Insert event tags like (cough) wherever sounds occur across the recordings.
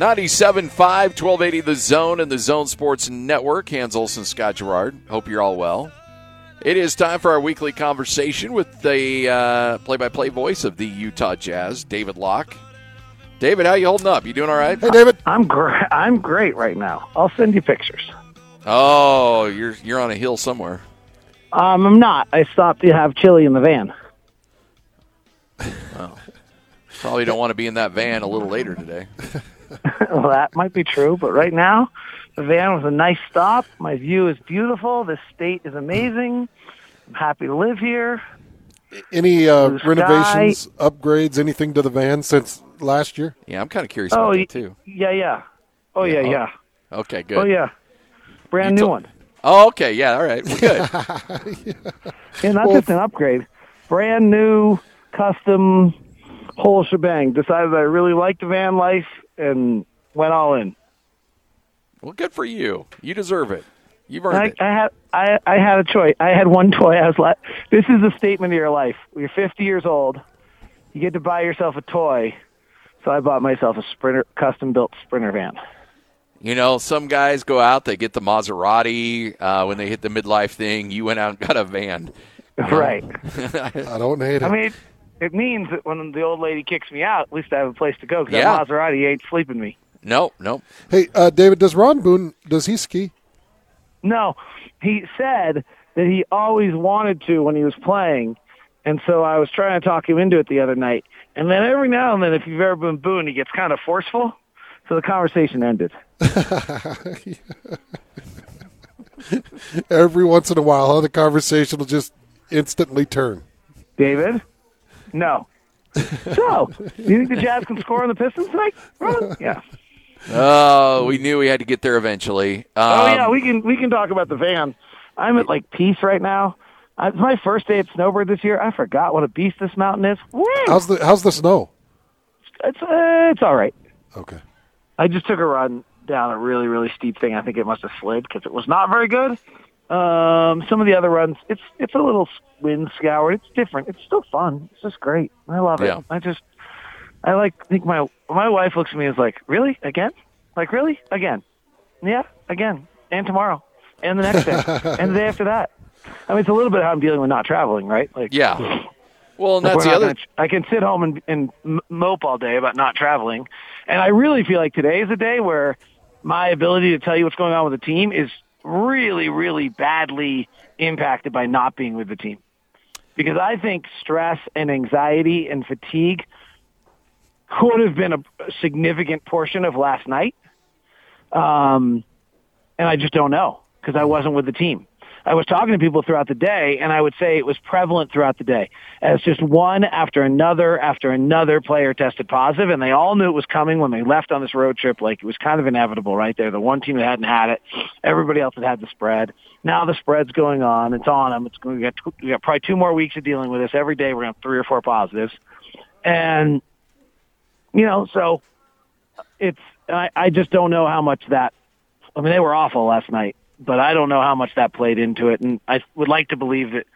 97.5, 1280 The Zone and the Zone Sports Network. Hans Olsen, Scott Gerard. Hope you're all well. It is time for our weekly conversation with the uh, play-by-play voice of the Utah Jazz, David Locke. David, how you holding up? You doing all right? Hey, David. I'm great. I'm great right now. I'll send you pictures. Oh, you're you're on a hill somewhere. Um, I'm not. I stopped to have chili in the van. Probably don't want to be in that van a little later today. (laughs) (laughs) well, that might be true, but right now, the van was a nice stop. My view is beautiful. The state is amazing. I'm happy to live here. Any uh, Blue sky. renovations, upgrades, anything to the van since last year? Yeah, I'm kind of curious Oh, about y- that too. Yeah, yeah. Oh, yeah, Yeah. yeah. Okay, good. Oh, yeah. Brand You new to- one. Oh, okay, yeah, all right, well, good. (laughs) Yeah, not Well, just an upgrade. Brand new, custom, whole shebang. Decided I really liked the van life and went all in. well, good for you. You deserve it. You've earned I, it. I had I I had a choice. I had one (laughs) toy. I was like, "This is a statement of your life. You're 50 years old. You get to buy yourself a toy." So I bought myself a Sprinter, custom built Sprinter van. You know, some guys go out, they get the Maserati uh, when they hit the midlife thing. You went out and got a van. (laughs) Right. (laughs) I don't hate it. I mean, it means that when the old lady kicks me out, at least I have a place to go because Yeah. that Maserati ain't sleeping me. No, no. hey, uh, David, does Ron Boone does he ski? No, he said that he always wanted to when he was playing, and so I was trying to talk him into it the other night. And then every now and then, if you've ever been Boone, he gets kind of forceful. So the conversation ended. (laughs) Every once in a while, huh, the conversation will just instantly turn. David, no. So, do you think the Jazz can score on the Pistons tonight? Ron? Yeah. Oh, we knew we had to get there eventually. Um, oh yeah, we can we can talk about the van. I'm at like peace right now. I, it's my first day at Snowbird this year. I forgot what a beast this mountain is. Woo! How's the How's the snow? It's uh, it's all right. Okay. I just took a run down a really, really steep thing. I think it must have slid because it was not very good. Um, some of the other runs, it's it's a little wind scoured. It's different. It's still fun. It's just great. I love it. I just, I like. I think my my wife looks at me and is like, "Really again? Like really again? Yeah, again, and tomorrow, and the next day, (laughs) and the day after that." I mean, it's a little bit how I'm dealing with not traveling, right? Like, Yeah. (sighs) Well, and like, that's the not other. gonna I can sit home and, and mope all day about not traveling, and I really feel like today is a day where my ability to tell you what's going on with the team is really, really badly impacted by not being with the team. Because I think stress and anxiety and fatigue could have been a significant portion of last night, um, and I just don't know because I wasn't with the team. I was talking to people throughout the day, and I would say it was prevalent throughout the day as just one after another after another player tested positive, and they all knew it was coming when they left on this road trip. Like it was kind of inevitable, right? They're the one team that hadn't had it. Everybody else had had the spread. Now the spread's going on. It's on them. It's going. We got we got probably two more weeks of dealing with this. Every day we're going to have three or four positives, and you know, so it's. I, I just don't know how much that. I mean, they were awful last night, but I don't know how much that played into it. And I would like to believe that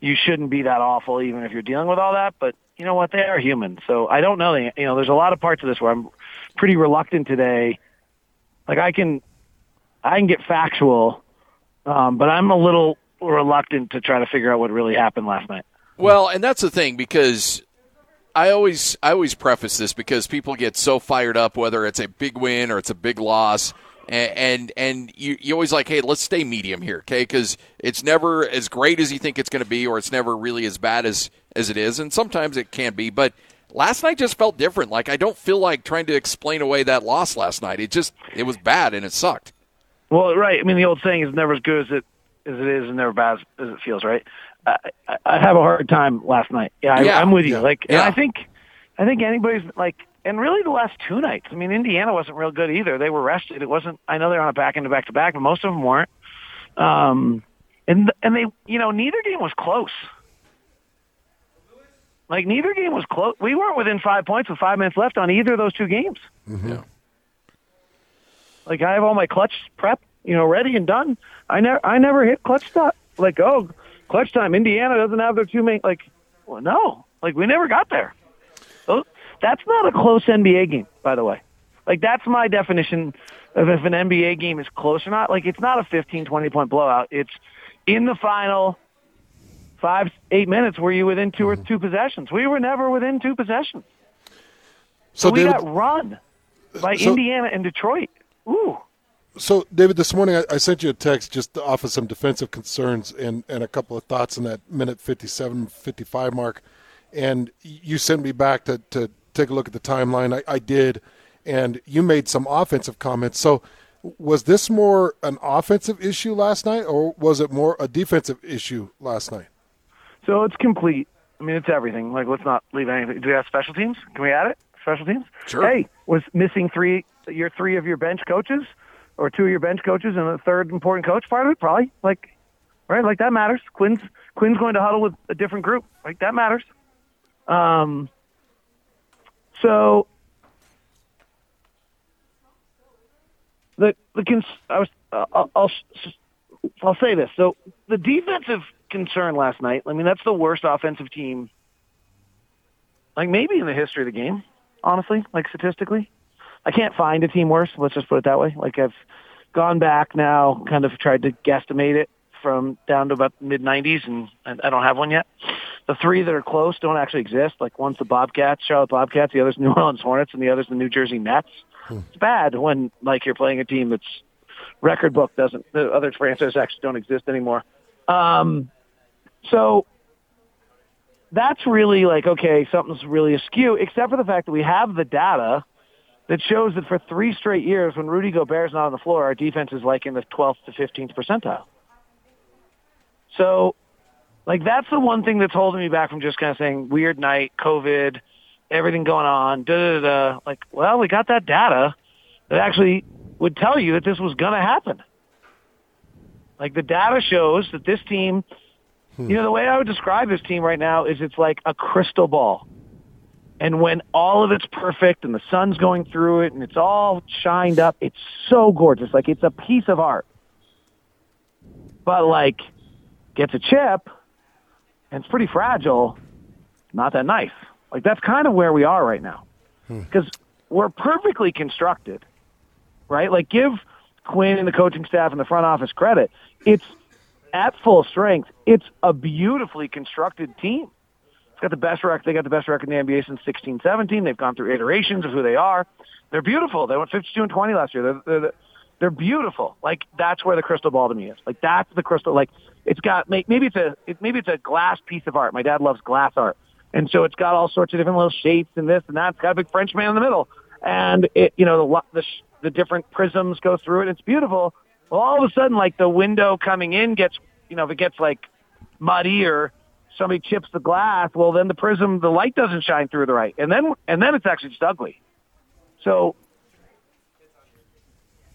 you shouldn't be that awful, even if you're dealing with all that. But you know what? They are human, so I don't know. You know, there's a lot of parts of this where I'm pretty reluctant today. Like I can, I can get factual, um, but I'm a little reluctant to try to figure out what really happened last night. Well, and that's the thing because I always I always preface this because people get so fired up whether it's a big win or it's a big loss. And and, you, you always like, hey, let's stay medium here, okay? Because it's never as great as you think it's going to be, or it's never really as bad as as it is, and sometimes it can be. But last night just felt different. Like I don't feel like trying to explain away that loss last night. It just it was bad and it sucked. Well, right. I mean, the old saying is never as good as it as it is, and never bad as, as it feels. Right. I, I, have a hard time last night. Yeah, I, Yeah. I'm with you. Like, and Yeah. I think, I think anybody's like, and really the last two nights. I mean, Indiana wasn't real good either. They were rested. It wasn't. I know they're on a back end to back to back, but most of them weren't. Um, and and they, you know, neither game was close. Like neither game was close. We weren't within five points with five minutes left on either of those two games. Yeah. Like I have all my clutch prep, you know, ready and done. I never, I never hit clutch time. Like, oh, clutch time. Indiana doesn't have their two main. Like, well, no, Like we never got there. That's not a close NBA game, by the way. Like that's my definition of if an NBA game is close or not. Like it's not a 15, 20 point blowout. It's in the final five, eight minutes. Were you within 2 or mm-hmm. two possessions? We were never within two possessions. So, we David, got run by So- Indiana and Detroit. Ooh. so David, this morning I, I sent you a text just off of some defensive concerns and, and a couple of thoughts in that minute 57, 55 mark. And you sent me back to, to take a look at the timeline. I, I did. And you made some offensive comments. So was this more an offensive issue last night or was it more a defensive issue last night? So it's complete. I mean, it's everything. Like, let's not leave anything. Do we have special teams? Can we add it? Special teams? Sure. Hey, was missing three, your three of your bench coaches, or two of your bench coaches, and a third important coach part of it? Probably. Like, right? Like that matters. Quin's Quin's going to huddle with a different group. Like that matters. Um. So the the cons- I was uh, I'll, I'll I'll say this. So the defensive concern last night. I mean, that's the worst offensive team, like maybe in the history of the game. Honestly, like statistically, I can't find a team worse. Let's just put it that way. Like I've gone back now, kind of tried to guesstimate it from down to about mid 90s, and, I don't have one yet. The three that are close don't actually exist. Like one's the Bobcats, Charlotte Bobcats, the other's (laughs) New Orleans Hornets, and the other's the New Jersey Nets. It's bad when like you're playing a team that's record book doesn't the other franchises actually don't exist anymore. Um, so that's really like okay, something's really askew. Except for the fact that we have the data that shows that for three straight years, when Rudy Gobert's not on the floor, our defense is like in the 12th to 15th percentile. So, like that's the one thing that's holding me back from just kind of saying weird night, COVID, everything going on, da da da. Like, well, we got that data that actually would tell you that this was going to happen. Like the data shows that this team, you know, the way I would describe this team right now is it's like a crystal ball. And when all of it's perfect and the sun's going through it and it's all shined up, it's so gorgeous. Like it's a piece of art. But like gets a chip and it's pretty fragile, not that nice. Like that's kind of where we are right now. Hmm. Because we're perfectly constructed, right? Like give Quin and the coaching staff and the front office credit. It's at full strength. It's a beautifully constructed team. It's got the best record. They got the best record in the NBA since 16, 17. They've gone through iterations of who they are. They're beautiful. They went 52 and 20 last year. They're, they're, they're beautiful. Like that's where the crystal ball to me is. Like that's the crystal. Like it's got maybe it's a maybe it's a glass piece of art. My dad loves glass art, and so it's got all sorts of different little shapes and this and that. It's got a big French man in the middle, and it you know the the the different prisms go through it. It's beautiful. Well, all of a sudden, like the window coming in gets you know if it gets like muddy or somebody chips the glass, well then the prism the light doesn't shine through the right, and then and then it's actually just ugly. So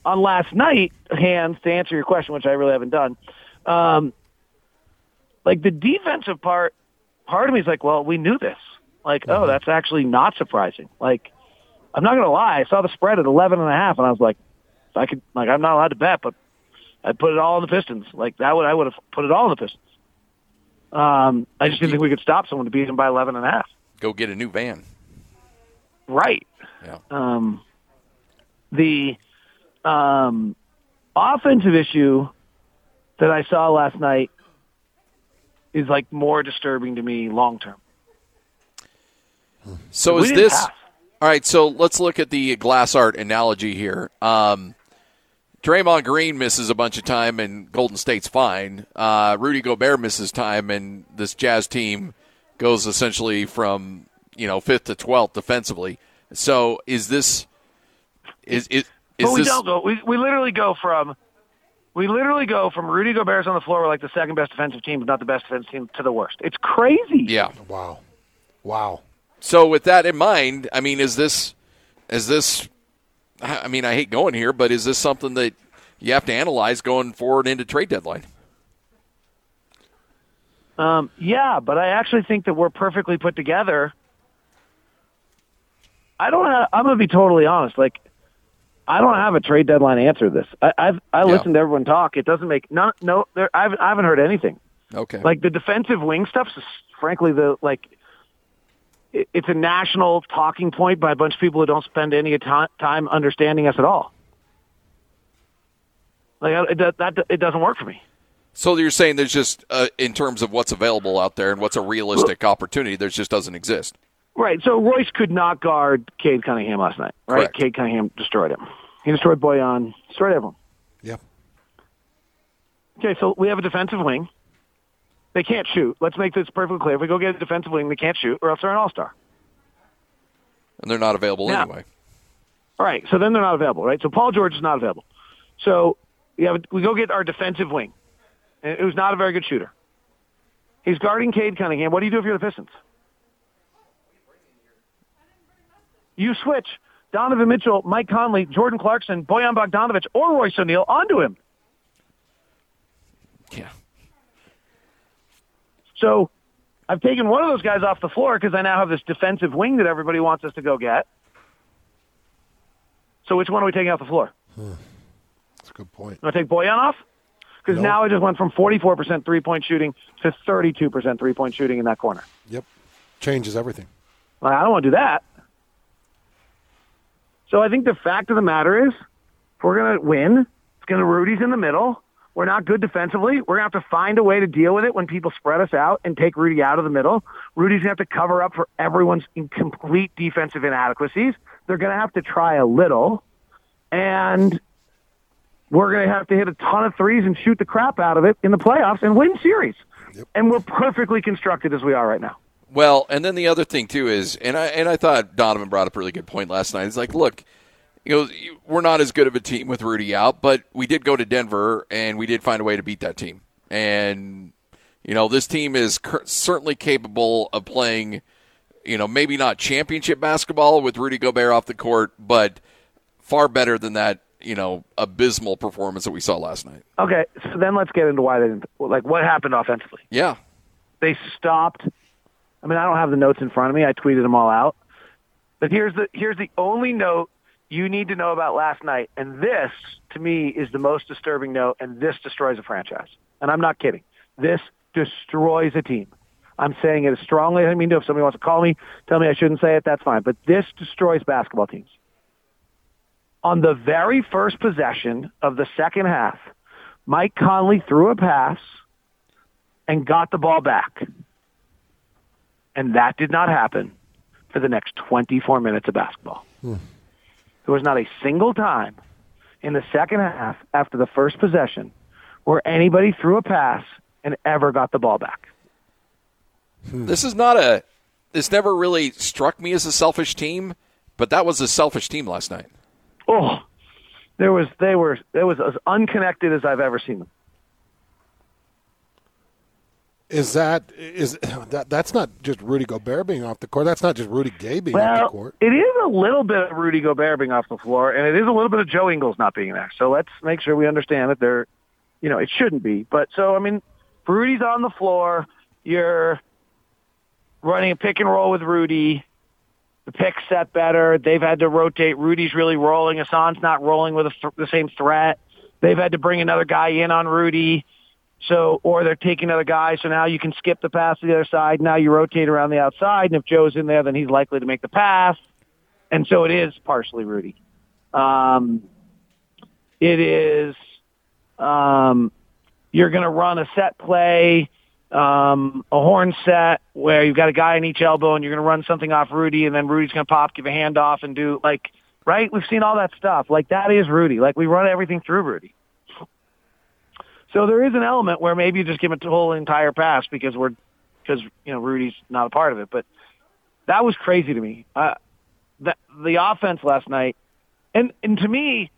on last night, Hans to answer your question, which I really haven't done. Um, like the defensive part, part of me is like, well, we knew this. Like, oh, that's actually not surprising. Like, I'm not gonna lie, I saw the spread at 11 and a half, and I was like, I could, like, I'm not allowed to bet, but I'd put it all in the Pistons. Like that would I would have put it all in the Pistons. Um, I just didn't think we could stop someone to beat them by 11 and a half. Go get a new van. Right. Yeah. um, the um, offensive issue that I saw last night is like more disturbing to me long term. So We is this pass. all right? So let's look at the glass art analogy here. Um, Draymond Green misses a bunch of time, and Golden State's fine. Uh, Rudy Gobert misses time, and this Jazz team goes essentially from you know fifth to twelfth defensively. So is this is is, is but we this don't go. We we literally go from we literally go from Rudy Gobert's on the floor, we're like the second best defensive team, but not the best defensive team, to the worst. It's crazy. yeah? Wow. Wow. So with that in mind, I mean, is this is this? I mean, I hate going here, but is this something that you have to analyze going forward into trade deadline? Um, yeah, but I actually think that we're perfectly put together. I don't have, I'm going to be totally honest. Like, I don't have a trade deadline answer to this. I, I've, I Yeah. listened to everyone talk. It doesn't make, no, no, there, I haven't, I haven't heard anything. Okay. Like the defensive wing stuff is frankly the, like, it- it's a national talking point by a bunch of people who don't spend any ti- time understanding us at all. Like it, that, it doesn't work for me. So you're saying there's just, uh, in terms of what's available out there and what's a realistic opportunity, there just doesn't exist. Right. So Royce could not guard Cade Cunningham last night. Right. Correct. Cade Cunningham destroyed him. He destroyed Bojan. Destroyed everyone. Yep. Okay. So we have a defensive wing. They can't shoot. Let's make this perfectly clear. If we go get a defensive wing, they can't shoot, or else they're an all star. And they're not available Yeah. anyway. All right. So then they're not available. Right. So Paul George is not available. So we have we go get our defensive wing, and who's not a very good shooter. He's guarding Cade Cunningham. What do you do if you're the Pistons? You switch Donovan Mitchell, Mike Conley, Jordan Clarkson, Bojan Bogdanovic, or Royce O'Neale onto him. Yeah. So I've taken one of those guys off the floor because I now have this defensive wing that everybody wants us to go get. So which one are we taking off the floor? Hmm. That's a good point. Do I take Bojan off? Because No. now I just went from 44% three-point shooting to 32% three-point shooting in that corner. Yep. Changes everything. Like, I don't want to do that. So I think the fact of the matter is, if we're going to win, it's going to Rudy's in the middle. We're not good defensively. We're going to have to find a way to deal with it when people spread us out and take Rudy out of the middle. Rudy's going to have to cover up for everyone's incomplete defensive inadequacies. They're going to have to try a little. And we're going to have to hit a ton of threes and shoot the crap out of it in the playoffs and win series. Yep. And we're perfectly constructed as we are right now. Well, and then the other thing too is, and I and I thought Donovan brought up a really good point last night. It's like, look, you know, we're not as good of a team with Rudy out, but we did go to Denver and we did find a way to beat that team. And you know, this team is certainly capable of playing, you know, maybe not championship basketball with Rudy Gobert off the court, but far better than that, you know, abysmal performance that we saw last night. Okay, so then let's get into why they didn't. Like, what happened offensively? Yeah. They stopped. I mean, I don't have the notes in front of me. I tweeted them all out. But here's the here's the only note you need to know about last night, and this to me is the most disturbing note, and this destroys a franchise. And I'm not kidding. This destroys a team. I'm saying it as strongly as I mean to. If somebody wants to call me, tell me I shouldn't say it, that's fine. But this destroys basketball teams. On the very first possession of the second half, Mike Conley threw a pass and got the ball back. And that did not happen for the next 24 minutes of basketball. Hmm. There was not a single time in the second half after the first possession where anybody threw a pass and ever got the ball back. Hmm. This is not a. This never really struck me as a selfish team, but that was a selfish team last night. Oh, there was they were it was as unconnected as I've ever seen them. Is that is (coughs) that that's not just Rudy Gobert being off the court? That's not just Rudy Gay being off the Well, court. it is a little bit of Rudy Gobert being off the floor, and it is a little bit of Joe Ingles not being there. So let's make sure we understand that they're, you know, it shouldn't be. But so I mean, if Rudy's on the floor. You're running a pick and roll with Rudy. The pick's set better. They've had to rotate. Rudy's really rolling. Hassan's not rolling with a th- the same threat. They've had to bring another guy in on Rudy. So, or they're taking another guy. So now you can skip the pass to the other side. Now you rotate around the outside, and if Joe's in there, then he's likely to make the pass. And so it is partially Rudy. Um, it is. Um, you're going to run a set play, um, a horn set where you've got a guy in each elbow, and you're going to run something off Rudy, and then Rudy's going to pop, give a hand off, and do like right. We've seen all that stuff. Like that is Rudy. Like we run everything through Rudy. So there is an element where maybe you just give it the whole entire pass because we're because you know Rudy's not a part of it. But that was crazy to me. Uh, the the offense last night, and and to me,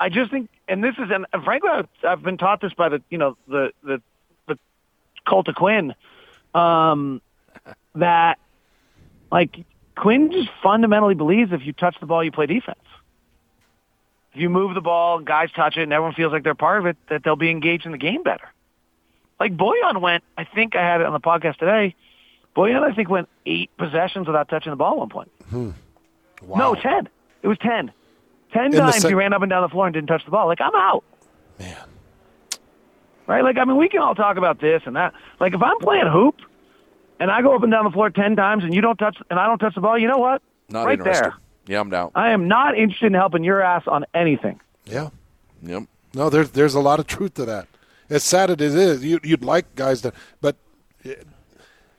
I just think, and this is, and frankly, I've, I've been taught this by the you know the the the cult of Quin, um, that like Quin just fundamentally believes if you touch the ball, you play defense if you move the ball, guys touch it, and everyone feels like they're part of it, that they'll be engaged in the game better. Like Bojan went, I think I had it on the podcast today. Bojan, I think, went eight possessions without touching the ball at one point. Hmm. Wow. No, ten. It was ten. Ten the times sec- he ran up and down the floor and didn't touch the ball. Like I'm out. man. right? Like, I mean, we can all talk about this and that. Like, if I'm playing hoop, and I go up and down the floor ten times, and you don't touch, and I don't touch the ball, you know what? Not right interested. there. Yeah, I'm down. I am not interested in helping your ass on anything. Yeah. Yep. No, there's there's a lot of truth to that. As sad as it is, you, you'd like guys to, but eh,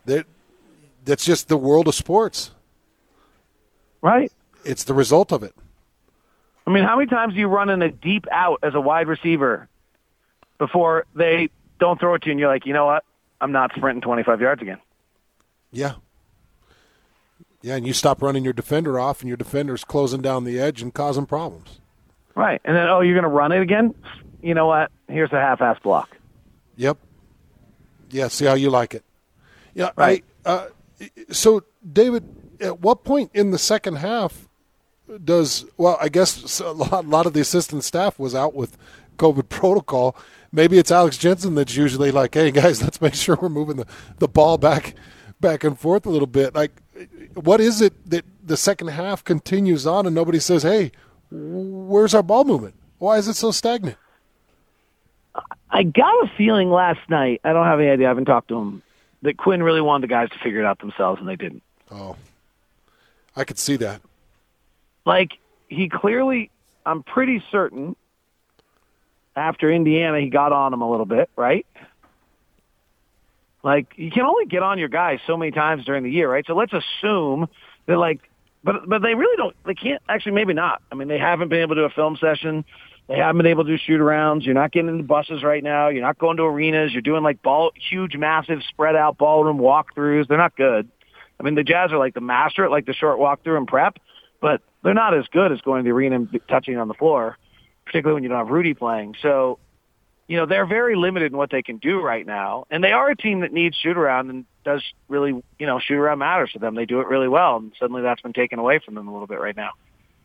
that that's just the world of sports. Right? It's the result of it. I mean, how many times do you run in a deep out as a wide receiver before they don't throw it to you and you're like, you know what? I'm not sprinting 25 yards again. Yeah. Yeah, and you stop running your defender off, and your defender's closing down the edge and causing problems. Right. And then, oh, you're going to run it again? You know what? Here's a half-ass block. Yep. Yeah. See how you like it. Yeah. Right. I, uh, so, David, at what point in the second half does well? I guess a lot, a lot of the assistant staff was out with COVID (laughs) protocol. Maybe it's Alex Jensen that's usually like, "Hey guys, (laughs) let's make sure we're moving the, the ball back back and forth a little bit." Like, what is it that the second half continues on and nobody says, "Hey, where's our ball movement? Why is it so stagnant?" I got a feeling last night, I don't have any idea, I haven't talked to him, that Quin really wanted the guys to figure it out themselves, and they didn't. Oh, I could see that. Like, he clearly, I'm pretty certain, after Indiana, he got on him a little bit, right? Like, you can only get on your guys so many times during the year, right? So let's assume that, like, but but they really don't. They can't actually. Maybe not. I mean, they haven't been able to do a film session. They haven't been able to do shoot arounds. You're not getting into buses right now. You're not going to arenas. You're doing like ball, huge, massive, spread out ballroom walkthroughs. They're not good. I mean, the Jazz are like the master at like the short walkthrough and prep, but they're not as good as going to the arena and touching on the floor, particularly when you don't have Rudy playing. So, you know, they're very limited in what they can do right now. And they are a team that needs shoot around and does really, you know, shoot around matters to them. They do it really well. And suddenly that's been taken away from them a little bit right now.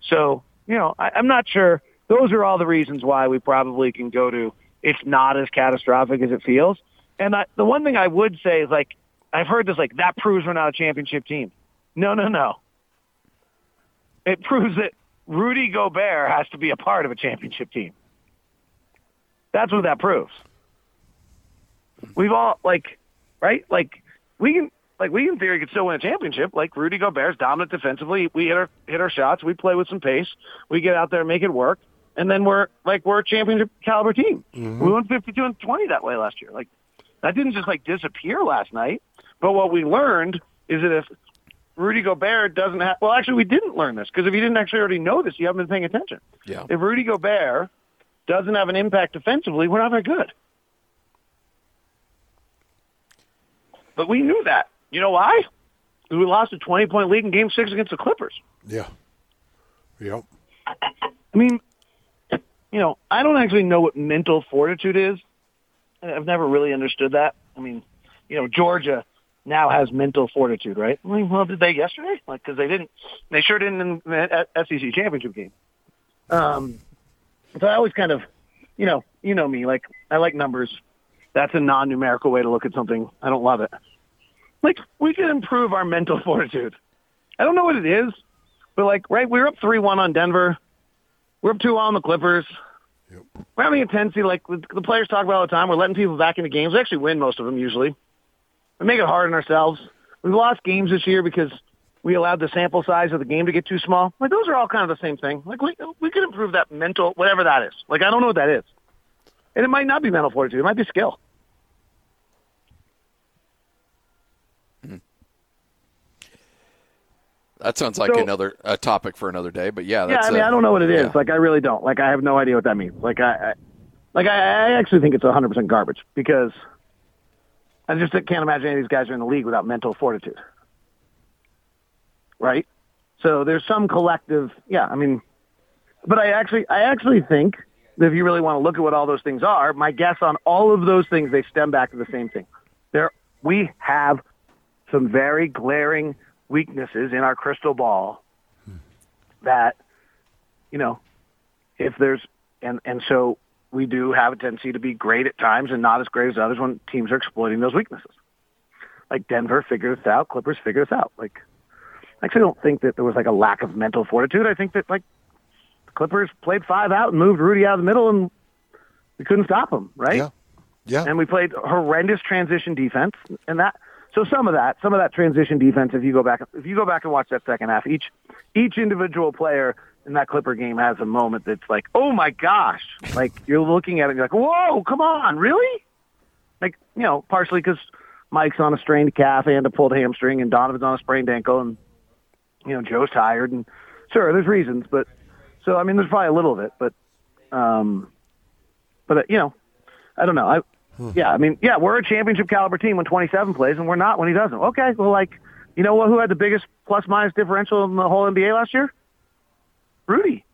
So, you know, I, I'm not sure. Those are all the reasons why we probably can go to it's not as catastrophic as it feels. And I, the one thing I would say is like, I've heard this like, that proves we're not a championship team. No, no, no. It proves that Rudy Gobert has to be a part of a championship team. That's what that proves. We've all like, right? Like we can, like we in theory could still win a championship. Like Rudy Gobert's dominant defensively. We hit our hit our shots. We play with some pace. We get out there and make it work. And then we're like we're a championship caliber team. Mm-hmm. We won fifty two and twenty that way last year. Like that didn't just like disappear last night. But what we learned is that if Rudy Gobert doesn't have, well, actually we didn't learn this because if you didn't actually already know this, you haven't been paying attention. Yeah. If Rudy Gobert doesn't have an impact defensively, we're not very good. But we knew that. You know why? We lost a 20 point lead in game six against the Clippers. Yeah. Yep. I mean, you know, I don't actually know what mental fortitude is. I've never really understood that. I mean, you know, Georgia now has mental fortitude, right? I mean, well, did they yesterday? Like, because they didn't, they sure didn't in the SEC championship game. Um, so I always kind of, you know, you know me, like I like numbers. That's a non-numerical way to look at something. I don't love it. Like we can improve our mental (laughs) fortitude. I don't know what it is, but like, right, we were up three-one on Denver. We're up two on the Clippers. We're having a tendency, like the the players talk about all the time. We're letting people back into games. We actually win most of them usually. We make it hard on ourselves. We've lost games this year because we allowed the sample size of the game to get too small. Like those are all kind of the same thing. Like we we could improve that mental, whatever that is. Like I don't know what that is, and it might not be mental fortitude. It might be skill. Hmm. That sounds like So- another a topic for another day. But yeah, Yeah, that's I mean, I I don't know what it is. yeah. Like, I really don't. Like, I have no idea what that means. Like, I, I like, I, I actually think it's 100% garbage because I just can't imagine any of these guys are in the league without mental fortitude. Right? So there's some collective, yeah, I mean, but I actually, I actually think that if you really want to look at what all those things are, my guess on all of those things, they stem back to the same thing. There, we have some very glaring weaknesses in our crystal ball that you know if there's and and so we do have a tendency to be great at times and not as great as others when teams are exploiting those weaknesses like denver figured this out clippers figured this out like I actually don't think that there was like a lack of mental fortitude i think that like the clippers played five out and moved rudy out of the middle and we couldn't stop them right Yeah. Yeah. and we played horrendous transition defense, and that So some of that, some of that transition defense. If you go back, if you go back and watch that second half, each each individual player in that Clipper game has a moment that's like, oh my gosh, like you're looking at it, and you're like, whoa, come on, really? Like you know, partially because Mike's on a strained calf and a pulled hamstring, and Donovan's on a sprained ankle, and you know Joe's tired, and sure, there's reasons, but so I mean, there's probably a little of it, but um, but uh, you know, I don't know. I yeah, I mean, yeah, we're a championship caliber team when 27 plays, and we're not when he doesn't. Okay, well, like you know what? Who had the biggest plus minus differential in the whole NBA last year? Rudy.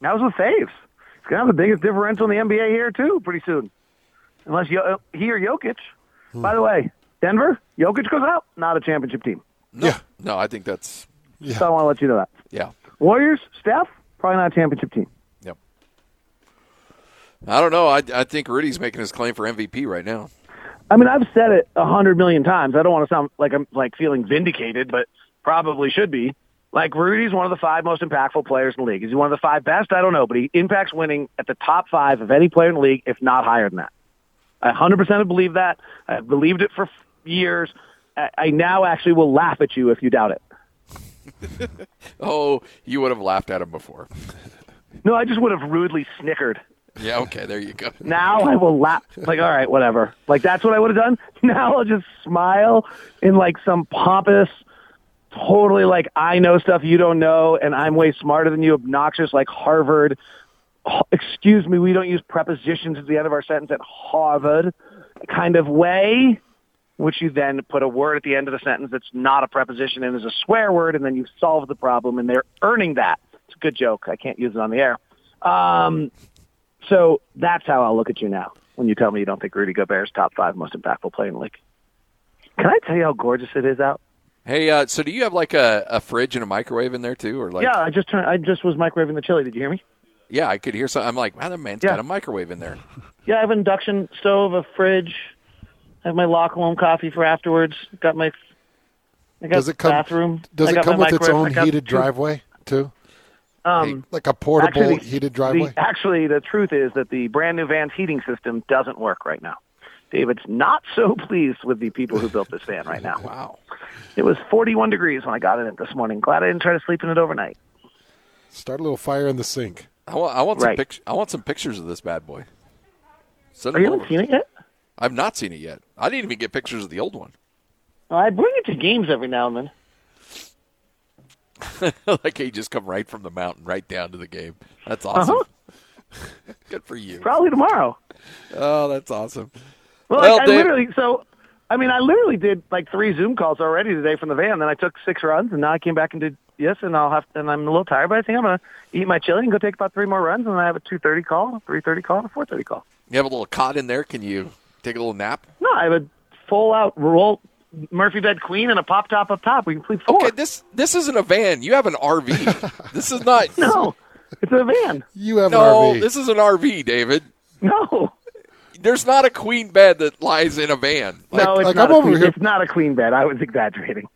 That was with Faves. He's gonna have the biggest differential in the NBA here too, pretty soon, unless Yo- he or Jokic. By the way, Denver, Jokic goes out, not a championship team. No, Yeah. no, I think that's So I want to let you know that. yeah. Warriors, Steph, probably not a championship team. Yep. I don't know. I, I think Rudy's making his claim for MVP right now. I mean, I've said it a hundred million times. I don't want to sound like I'm like feeling vindicated, but probably should be. Like Rudy's one of the five most impactful players in the league. Is he one of the five best? I don't know, but he impacts winning at the top five of any player in the league, if not higher than that. I 100% believe that. I've believed it for years. I, I now actually will laugh at you if you doubt it. (laughs) Oh, you would have laughed at him before. (laughs) No, I just would have rudely snickered. Yeah. Okay. There you go. Now I will laugh. Like, all right, whatever. Like, that's what I would have done. (laughs) Now I'll just smile in like some pompous, totally like I know stuff you don't know, and I'm way smarter than you, obnoxious like Harvard. Excuse me, we don't use prepositions at the end of our sentence at Harvard kind of way, which you then put a word at the end of the sentence that's not a preposition and is a swear word, and then you solve the problem, and they're earning that. It's a good joke. I can't use it on the air. Um, so that's how I'll look at you now when you tell me you don't think Rudy Gobert's top five most impactful player in the league. Can I tell you how gorgeous it is out? Hey, uh, so do you have like a, a fridge and a microwave in there too, or like? yeah, I just turned. I just was microwaving the chili. Did you hear me? Yeah, I could hear something. I'm like, wow, that man's Yeah. got a microwave in there. Yeah, I have an induction stove, a fridge. I have my lock home coffee for afterwards. Got my. I got Does it come? bathroom. Does I it come with its own heated two- driveway too? Um, Like a portable actually, heated the- driveway? actually, the truth is that the brand new van's heating system doesn't work right now. David's not so (laughs) pleased with the people who built this van right now. Wow. It was 41 degrees when I got in it this morning. Glad I didn't try to sleep in it overnight. Start a little fire in the sink. I want, I want some Right. pic- I want some pictures of this bad boy. Send Oh, you them haven't over. seen it yet? I've not seen it yet. I didn't even get pictures of the old one. I bring it to games every now and then. (laughs) like he just come right from the mountain right down to the game. That's awesome. Uh-huh. (laughs) Good for you. Probably tomorrow. Oh, that's awesome. Well, Well, like, I literally so. I mean, I literally did like three Zoom calls already today from the van. Then I took six runs, and now I came back and did yes. And I'll have, and I'm a little tired, but I think I'm gonna eat my chili and go take about three more runs, and then I have a two thirty call, a three thirty call, and a four thirty call. You have a little cot in there. Can you take a little nap? No, I have a full out roll Murphy bed queen and a pop top up top. We can sleep four. Okay, this this isn't a van. You have an RV. (laughs) this is not. no, it's a van. You have no, an RV. this is an RV, David. No, There's not a queen bed that lies in a van. no, it's like, not I'm a over queen, here- It's not a queen bed. I was exaggerating.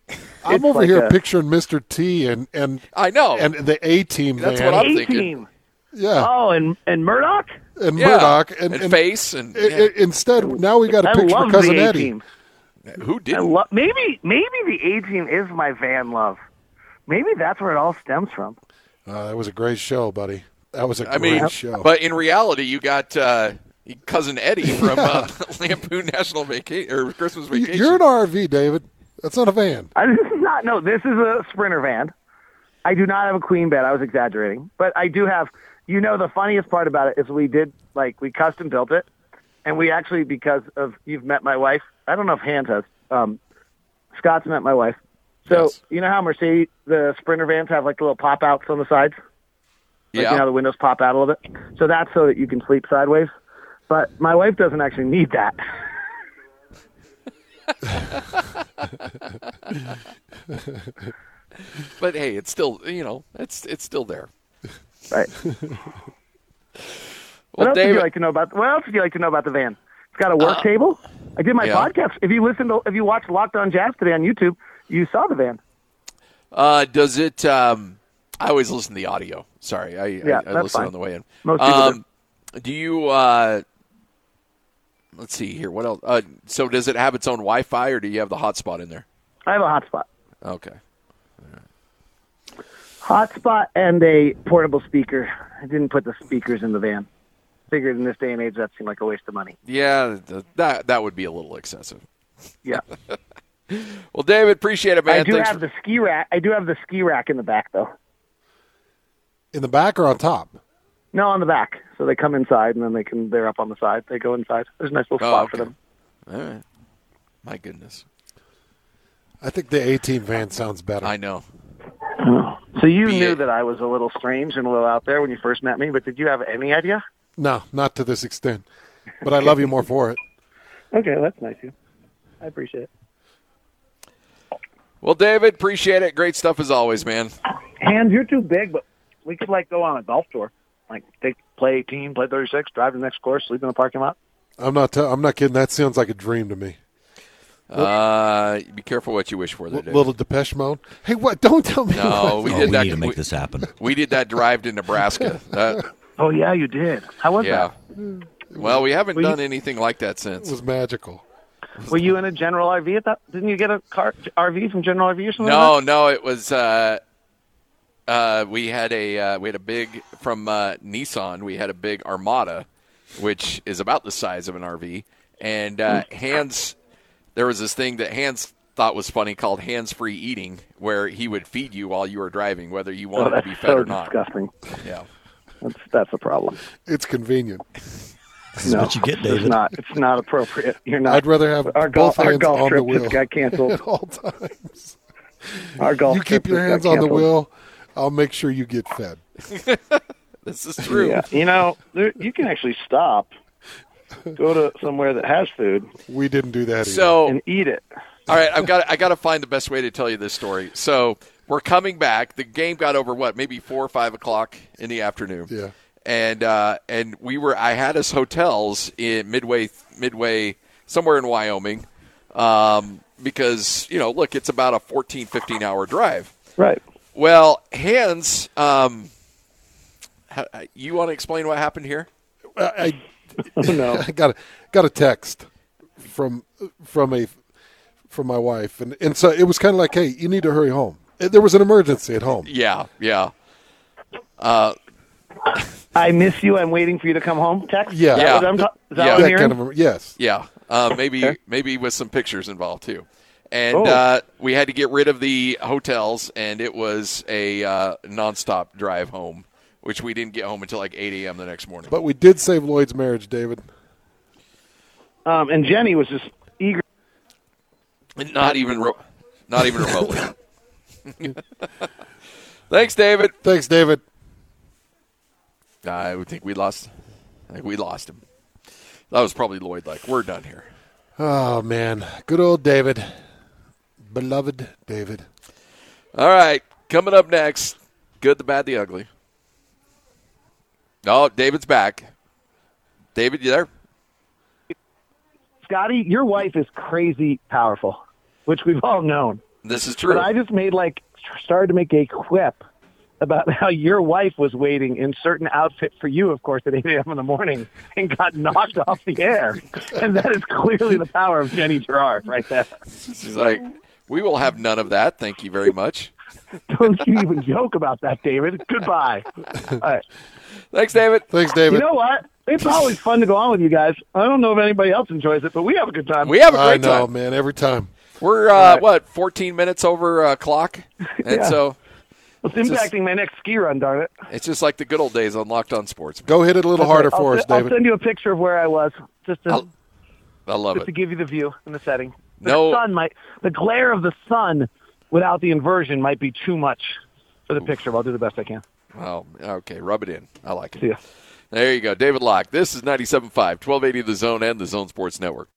I'm it's over like here a- picturing Mr. T and and I know. and the A team That's van. what I'm A thinking. Team. yeah, Oh, and and Murdock. and yeah. Murdock and, and, and face and i- yeah. instead now we got a I picture love of cousin the Eddie. team. who didn't? lo- maybe maybe the A team is my van love. Maybe that's where it all stems from. Uh, that was a great show, buddy. That was a I great mean, show. but in reality, you got uh, cousin Eddie (laughs) from uh, (laughs) Lampoon National Vacation or Christmas Vacation. You're an RV, David. That's not a van. I (laughs) this is not no. This is a sprinter van. I do not have a queen bed. I was exaggerating, but I do have. You know, the funniest part about it is we did like we custom built it, and we actually because of you've met my wife. I don't know if Hans has. Um, Scott's met my wife. So Yes. you know how Mercedes the sprinter vans have like little pop outs on the sides. Like, yeah. you know, the windows pop out a little bit. So that's so that you can sleep sideways. But my wife doesn't actually need that. (laughs) but hey, it's still you know it's it's still there. Right. (laughs) Well, what else would you like to know about? What else would you like to know about the van? It's got a work table. I did my yeah. podcast. If you listen to, if you watched Locked On Jazz today on YouTube, you saw the van. uh, does it? Um, I always listen to the audio. Sorry, I Yeah, I, I listen fine. on the way in. Most people um, do you? Uh, let's see here. What else? Uh, so does it have its own Wi-Fi, or do you have the hotspot in there? I have a hotspot. Okay. Hotspot and a portable speaker. I didn't put the speakers in the van. Figured in this day and age that seemed like a waste of money. Yeah, that that would be a little excessive. Yeah. (laughs) Well, David, appreciate it, man. I do Thanks have for- the ski rack. I do have the ski rack in the back though. In the back or on top? No, on the back. So they come inside and then they can. They're up on the side. They go inside. There's a nice little Oh, spot okay. for them. All right. My goodness, I think the 18 van sounds better. I know. Oh. So you Be knew it- that I was a little strange and a little out there when you first met me, but did you have any idea? no, not to this extent. But I love you more for it. (laughs) Okay, that's nice of you. I appreciate it. Well, David, appreciate it. Great stuff as always, man. And you're too big, but we could like go on a golf tour. Like take play 18, play 36, drive to the next course, sleep in the parking lot. I'm not. T- I'm not kidding. That sounds like a dream to me. Uh, be careful what you wish for there, L- little Depeche Mode. Hey, what? (laughs) Don't tell me. No, what- we Oh, did we that. need to make we, this happen. (laughs) we did that drive to Nebraska. (laughs) That- Oh yeah, you did. How was yeah. Well, we haven't Well, you- done anything like that since. It was magical. that? Were you in a General RV at that? Didn't you get a car RV from General RV or something? No, like no, it was. Uh, uh, we had a uh, we had a big from uh, Nissan. We had a big Armada, which is about the size of an RV. And uh, Hans, there was this thing that Hans thought was funny called hands-free eating, where he would feed you while you were driving, whether you that? Oh, wanted to be fed so or not. disgusting. Yeah. That's that's a problem. It's convenient. This is what you get, It's not. It's not appropriate. You're not. I'd rather have our both golf our golf on the trip wheel just got canceled. (laughs) at all times. Our golf You keep your hands on the wheel. I'll make sure you get fed. (laughs) This is true. Yeah, you know, there, you can actually stop, (laughs) go to somewhere that has food, We didn't do that. Either. So and eat it. All right, I've got I got to find the best way to tell you this story. So we're coming back. The game got over what, maybe four or five o'clock in the afternoon. Yeah. And uh, and we were I had us hotels in midway midway somewhere in Wyoming, um, because you know look it's about a 14, 15 hour drive. Right. Well, Hans, um, you want to explain what happened here? I, (laughs) no. I got a, got a text from from a from my wife, and and so it was kind of like, hey, you need to hurry home. There was an emergency at home. Yeah, yeah. I miss you. I'm waiting for you to come home. Text. Yeah. Is that Yeah. ta- is that Yeah. what I'm That kind of yes. Yeah, uh, maybe Okay. maybe with some pictures involved too. And Oh. uh, we had to get rid of the hotels, and it was a uh, nonstop drive home, which we didn't get home until like 8 a.m. the next morning. But we did save Lloyd's marriage, David. Um, and Jenny was just eager. not even ro- not even remotely. (laughs) Thanks, David. Thanks, David. I would think we lost. I think we lost him. That was probably Lloyd. Like we're done here. Oh man, good old David, beloved David. All right, coming up next, good, the bad, the ugly. Oh, David's back. David, you there? Scotty, your wife is crazy powerful, which we've all known. This is true. But I just made like started to make a quip about how your wife was waiting in certain outfit for you, of course, at 8 a.m. in the morning and got knocked off the air. And that is clearly the power of Jenny Gerard right there. She's like, we will have none of that. Thank you very much. Don't you even joke about that, David. Goodbye. All right. Thanks, David. Thanks, David. You know what? It's always fun to go on with you guys. I don't know if anybody else enjoys it, but we have a good time. We have a great know, time. man. Every time. We're uh, what 14 minutes over uh, clock, (laughs) and Yeah. so it's impacting my next ski run, darn it. it's just like the good old days on Locked On Sports. Go hit it a little harder I'll, for us, David. I'll send you a picture of where I was, just to, I'll- I love just to give you the view and the setting. The No- sun might, the glare of the sun without the inversion might be too much for the picture. But I'll do the best I can. Oh, okay. Rub it in. I like it. ya. There you go, David Locke. This is 97.5, 1280 The Zone and the Zone Sports Network.